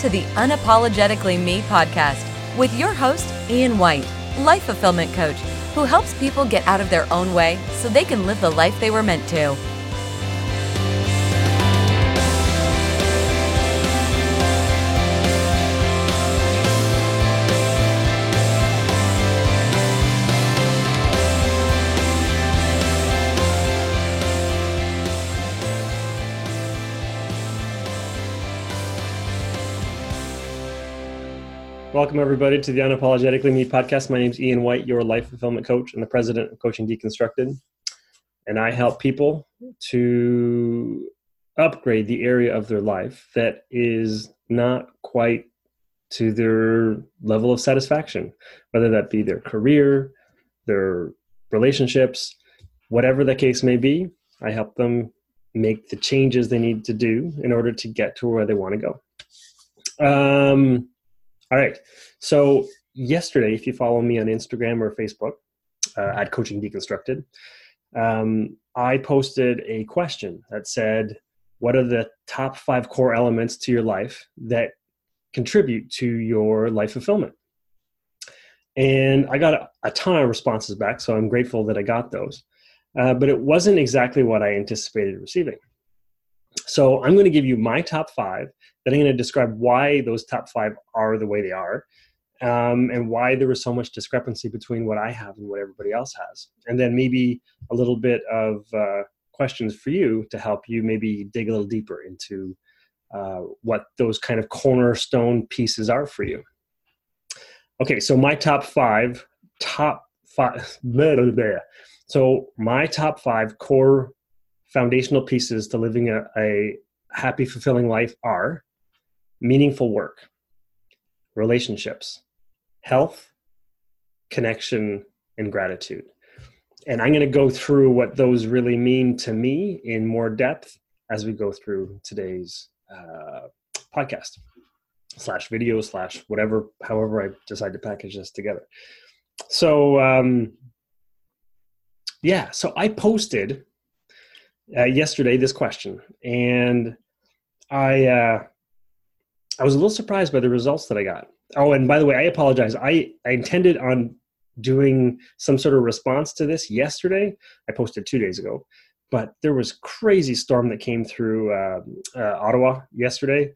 to the Unapologetically Me podcast with your host, Ian White, life fulfillment coach, who helps people get out of their own way so they can live the life they were meant to. Welcome, everybody, to the Unapologetically Me podcast. My name is Ian White, your life fulfillment coach and the president of Coaching Deconstructed. And I help people to upgrade the area of their life that is not quite to their level of satisfaction, whether that be their career, their relationships, whatever the case may be. I help them make the changes they need to do in order to get to where they want to go. Um, all right. So yesterday, if you follow me on Instagram or Facebook uh, at Coaching Deconstructed, um, I posted a question that said, "What are the top five core elements to your life that contribute to your life fulfillment?" And I got a, a ton of responses back, so I'm grateful that I got those. Uh, but it wasn't exactly what I anticipated receiving. So I'm going to give you my top five. Then I'm going to describe why those top five are the way they are, um, and why there was so much discrepancy between what I have and what everybody else has. And then maybe a little bit of uh, questions for you to help you maybe dig a little deeper into uh, what those kind of cornerstone pieces are for you. Okay, so my top five, top five, so my top five core foundational pieces to living a, a happy, fulfilling life are meaningful work, relationships, health, connection, and gratitude. And I'm going to go through what those really mean to me in more depth as we go through today's uh, podcast slash video slash whatever, however I decide to package this together. So, um, yeah, so I posted uh, yesterday this question, and I uh, I was a little surprised by the results that I got. Oh, and by the way, I apologize. I, I intended on doing some sort of response to this yesterday. I posted two days ago, but there was crazy storm that came through uh, uh, Ottawa yesterday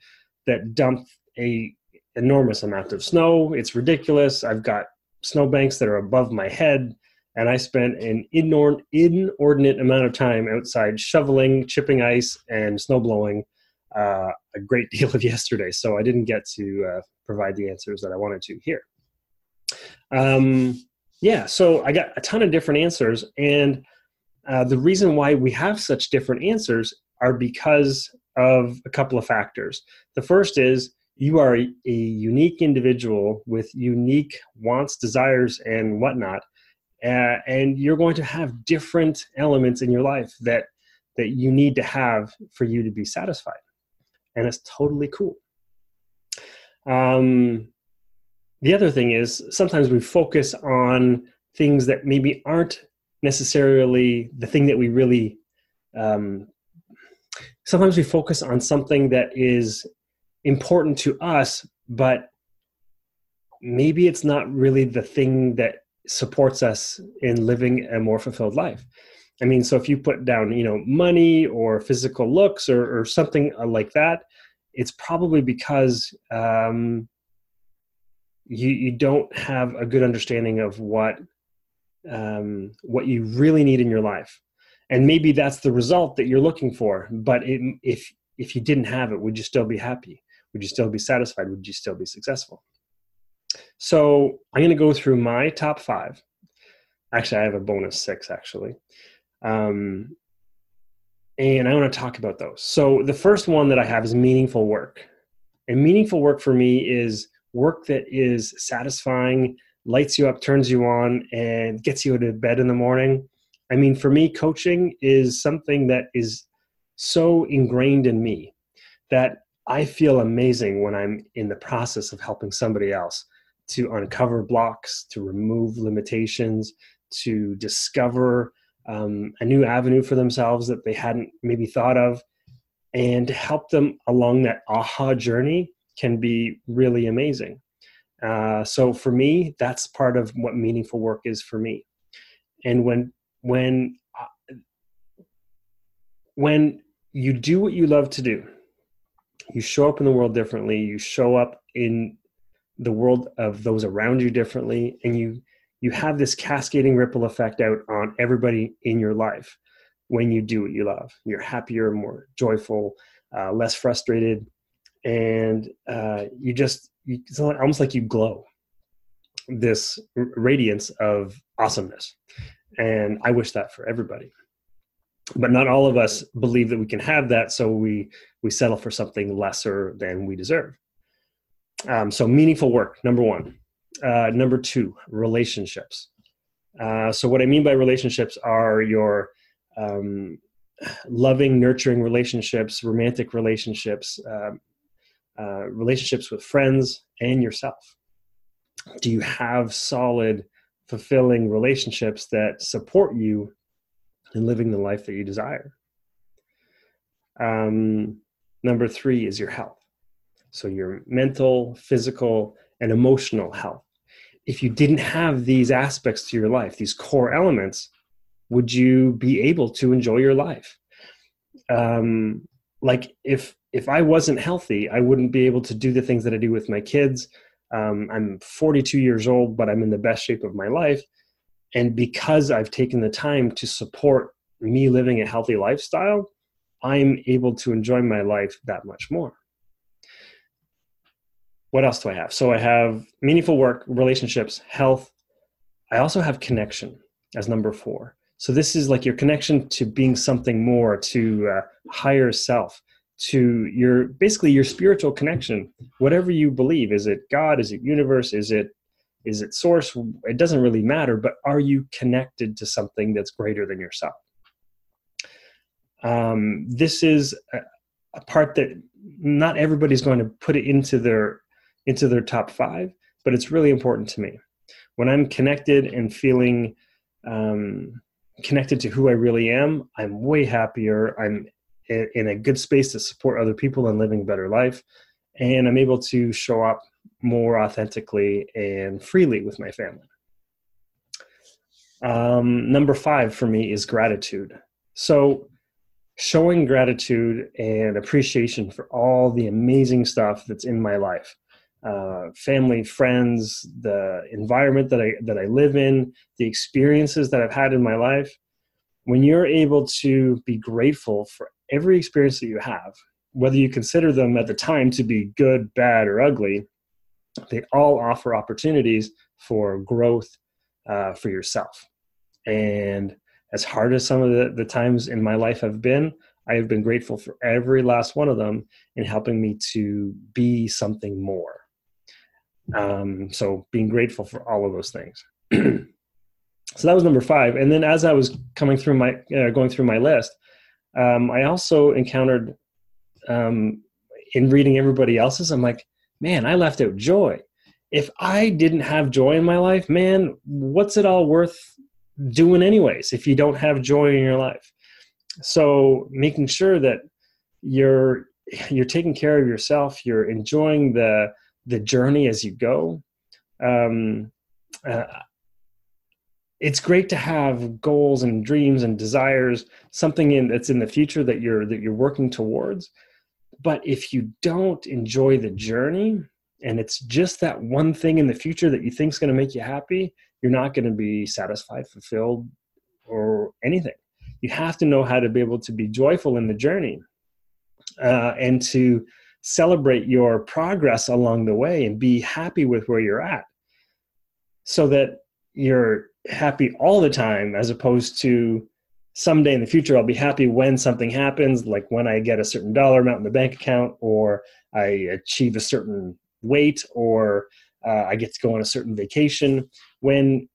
that dumped a enormous amount of snow. It's ridiculous. I've got snowbanks that are above my head and I spent an inordinate amount of time outside shoveling, chipping ice, and snow blowing uh, a great deal of yesterday. So I didn't get to uh, provide the answers that I wanted to here. Um, yeah, so I got a ton of different answers, and uh, the reason why we have such different answers are because of a couple of factors. The first is you are a, a unique individual with unique wants, desires, and whatnot uh, and you're going to have different elements in your life that that you need to have for you to be satisfied. And it's totally cool. Um, the other thing is sometimes we focus on things that maybe aren't necessarily the thing that we really um, sometimes we focus on something that is important to us but maybe it's not really the thing that supports us in living a more fulfilled life. I mean, so if you put down, you know, money or physical looks or, or something uh, like that, it's probably because um, you you don't have a good understanding of what um, what you really need in your life, and maybe that's the result that you're looking for. But it, if if you didn't have it, would you still be happy? Would you still be satisfied? Would you still be successful? So I'm going to go through my top five. Actually, I have a bonus six, actually. Um, and I want to talk about those. So the first one that I have is meaningful work. And meaningful work for me is work that is satisfying, lights you up, turns you on, and gets you out of bed in the morning. I mean, for me, coaching is something that is so ingrained in me that I feel amazing when I'm in the process of helping somebody else to uncover blocks, to remove limitations, to discover um, a new avenue for themselves that they hadn't maybe thought of, and to help them along that aha journey can be really amazing. Uh, so for me, that's part of what meaningful work is for me. And when when uh, when you do what you love to do, you show up in the world differently. You show up in the world of those around you differently, and you you have this cascading ripple effect out on everybody in your life when you do what you love. You're happier, more joyful, uh, less frustrated, and uh, you just you, it's almost like you glow. This radiance of awesomeness. And i wish that for everybody. But not all of us believe that we can have that so we we settle for something lesser than we deserve um, so meaningful work number one uh, number two relationships uh, so what i mean by relationships are your um, loving nurturing relationships romantic relationships um, uh, relationships with friends and yourself? Do you have solid, fulfilling relationships that support you in living the life that you desire? Um, number three is your health. So, your mental, physical, and emotional health. If you didn't have these aspects to your life, these core elements, would you be able to enjoy your life? Um, like if if I wasn't healthy, I wouldn't be able to do the things that I do with my kids. Um, I'm 42 years old, but I'm in the best shape of my life. And because I've taken the time to support me living a healthy lifestyle, I'm able to enjoy my life that much more. What else do I have? So I have meaningful work, relationships, health. I also have connection as number four. So this is like your connection to being something more, to uh, higher self to your basically your spiritual connection whatever you believe is it god is it universe is it is it source it doesn't really matter but are you connected to something that's greater than yourself um, this is a, a part that not everybody's going to put it into their into their top five but it's really important to me when i'm connected and feeling um, connected to who i really am i'm way happier i'm in a good space to support other people and living a better life. And I'm able to show up more authentically and freely with my family. Um, number five for me is gratitude. So, showing gratitude and appreciation for all the amazing stuff that's in my life uh, family, friends, the environment that I that I live in, the experiences that I've had in my life. When you're able to be grateful for every experience that you have, whether you consider them at the time to be good, bad, or ugly, they all offer opportunities for growth uh, for yourself. And as hard as some of the, the times in my life have been, I have been grateful for every last one of them in helping me to be something more. Um, so being grateful for all of those things. so that was number five. And then as I was coming through my, uh, going through my list, um, I also encountered um, in reading everybody else's, I'm like, man, I left out joy. If I didn't have joy in my life, man, what's it all worth doing, anyways, if you don't have joy in your life? So making sure that you're you're taking care of yourself, you're enjoying the the journey as you go. Um, uh, it's great to have goals and dreams and desires something in that's in the future that you're that you're working towards but if you don't enjoy the journey and it's just that one thing in the future that you think is going to make you happy you're not going to be satisfied fulfilled or anything you have to know how to be able to be joyful in the journey uh, and to celebrate your progress along the way and be happy with where you're at so that you're happy all the time as opposed to someday in the future I'll be happy when something happens, like when I get a certain dollar amount in the bank account, or I achieve a certain weight, or uh, I get to go on a certain vacation. When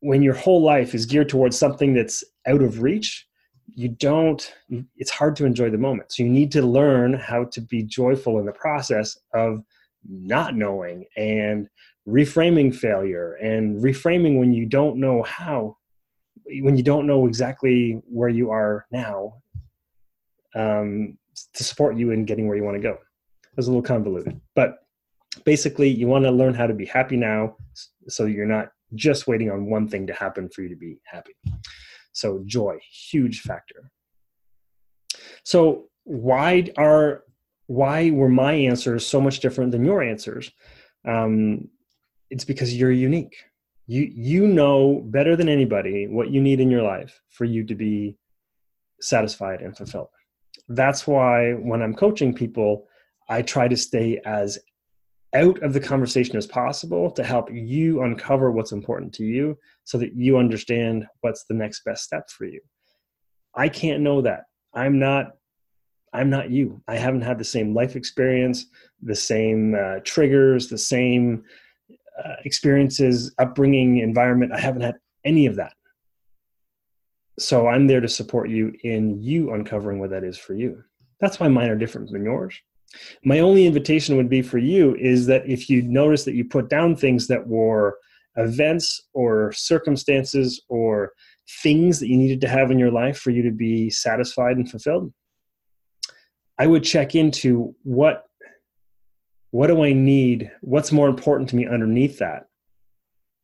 when your whole life is geared towards something that's out of reach, you don't. It's hard to enjoy the moment. So you need to learn how to be joyful in the process of not knowing and reframing failure and reframing when you don't know how when you don't know exactly where you are now um, to support you in getting where you want to go It was a little convoluted, but basically, you want to learn how to be happy now, so you're not just waiting on one thing to happen for you to be happy. So joy, huge factor. So why are why were my answers so much different than your answers? Um, it's because you're unique. You you know better than anybody what you need in your life for you to be satisfied and fulfilled. That's why when I'm coaching people, I try to stay as out of the conversation as possible to help you uncover what's important to you so that you understand what's the next best step for you. I can't know that. I'm not I'm not you. I haven't had the same life experience, the same uh, triggers, the same uh, experiences, upbringing, environment. I haven't had any of that. So I'm there to support you in you uncovering what that is for you. That's why mine are different than yours. My only invitation would be for you is that if you notice that you put down things that were events or circumstances or things that you needed to have in your life for you to be satisfied and fulfilled, I would check into what what do I need? What's more important to me underneath that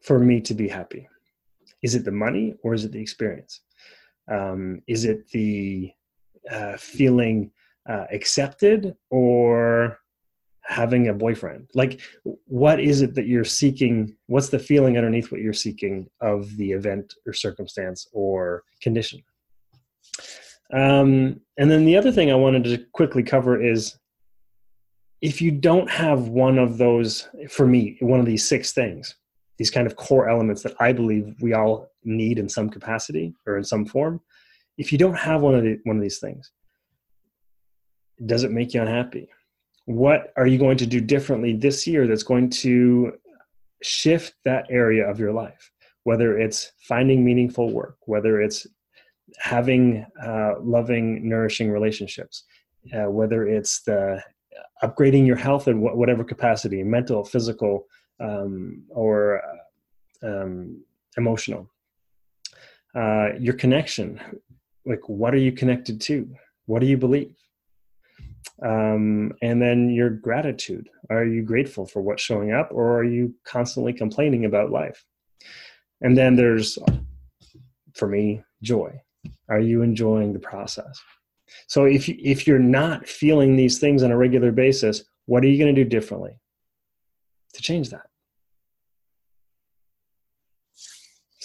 for me to be happy? Is it the money or is it the experience? Um, is it the uh, feeling uh, accepted or having a boyfriend? Like, what is it that you're seeking? What's the feeling underneath what you're seeking of the event or circumstance or condition? Um, and then the other thing I wanted to quickly cover is if you don't have one of those, for me, one of these six things, these kind of core elements that I believe we all need in some capacity or in some form, if you don't have one of the, one of these things, does it make you unhappy? What are you going to do differently this year that's going to shift that area of your life? Whether it's finding meaningful work, whether it's having uh, loving, nourishing relationships, uh, whether it's the upgrading your health in whatever capacity, mental, physical, um, or uh, um, emotional. Uh, your connection, like what are you connected to? What do you believe? Um, and then your gratitude. Are you grateful for what's showing up, or are you constantly complaining about life? And then there's, for me, joy. Are you enjoying the process? So if you, if you're not feeling these things on a regular basis, what are you going to do differently to change that?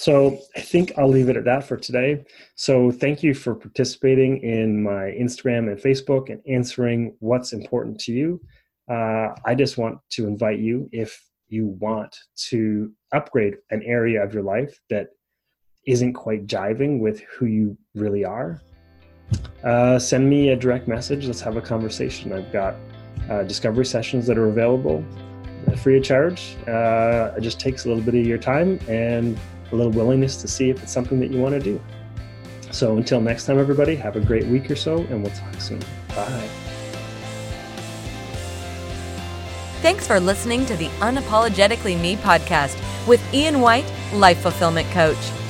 So I think I'll leave it at that for today. So thank you for participating in my Instagram and Facebook and answering what's important to you. Uh, I just want to invite you if you want to upgrade an area of your life that isn't quite jiving with who you really are, uh, send me a direct message. Let's have a conversation. I've got uh, discovery sessions that are available uh, free of charge. Uh, it just takes a little bit of your time and a little willingness to see if it's something that you want to do. So until next time, everybody, have a great week or so, and we'll talk soon. Bye. Thanks for listening to the Unapologetically Me podcast with Ian White, Life Fulfillment Coach.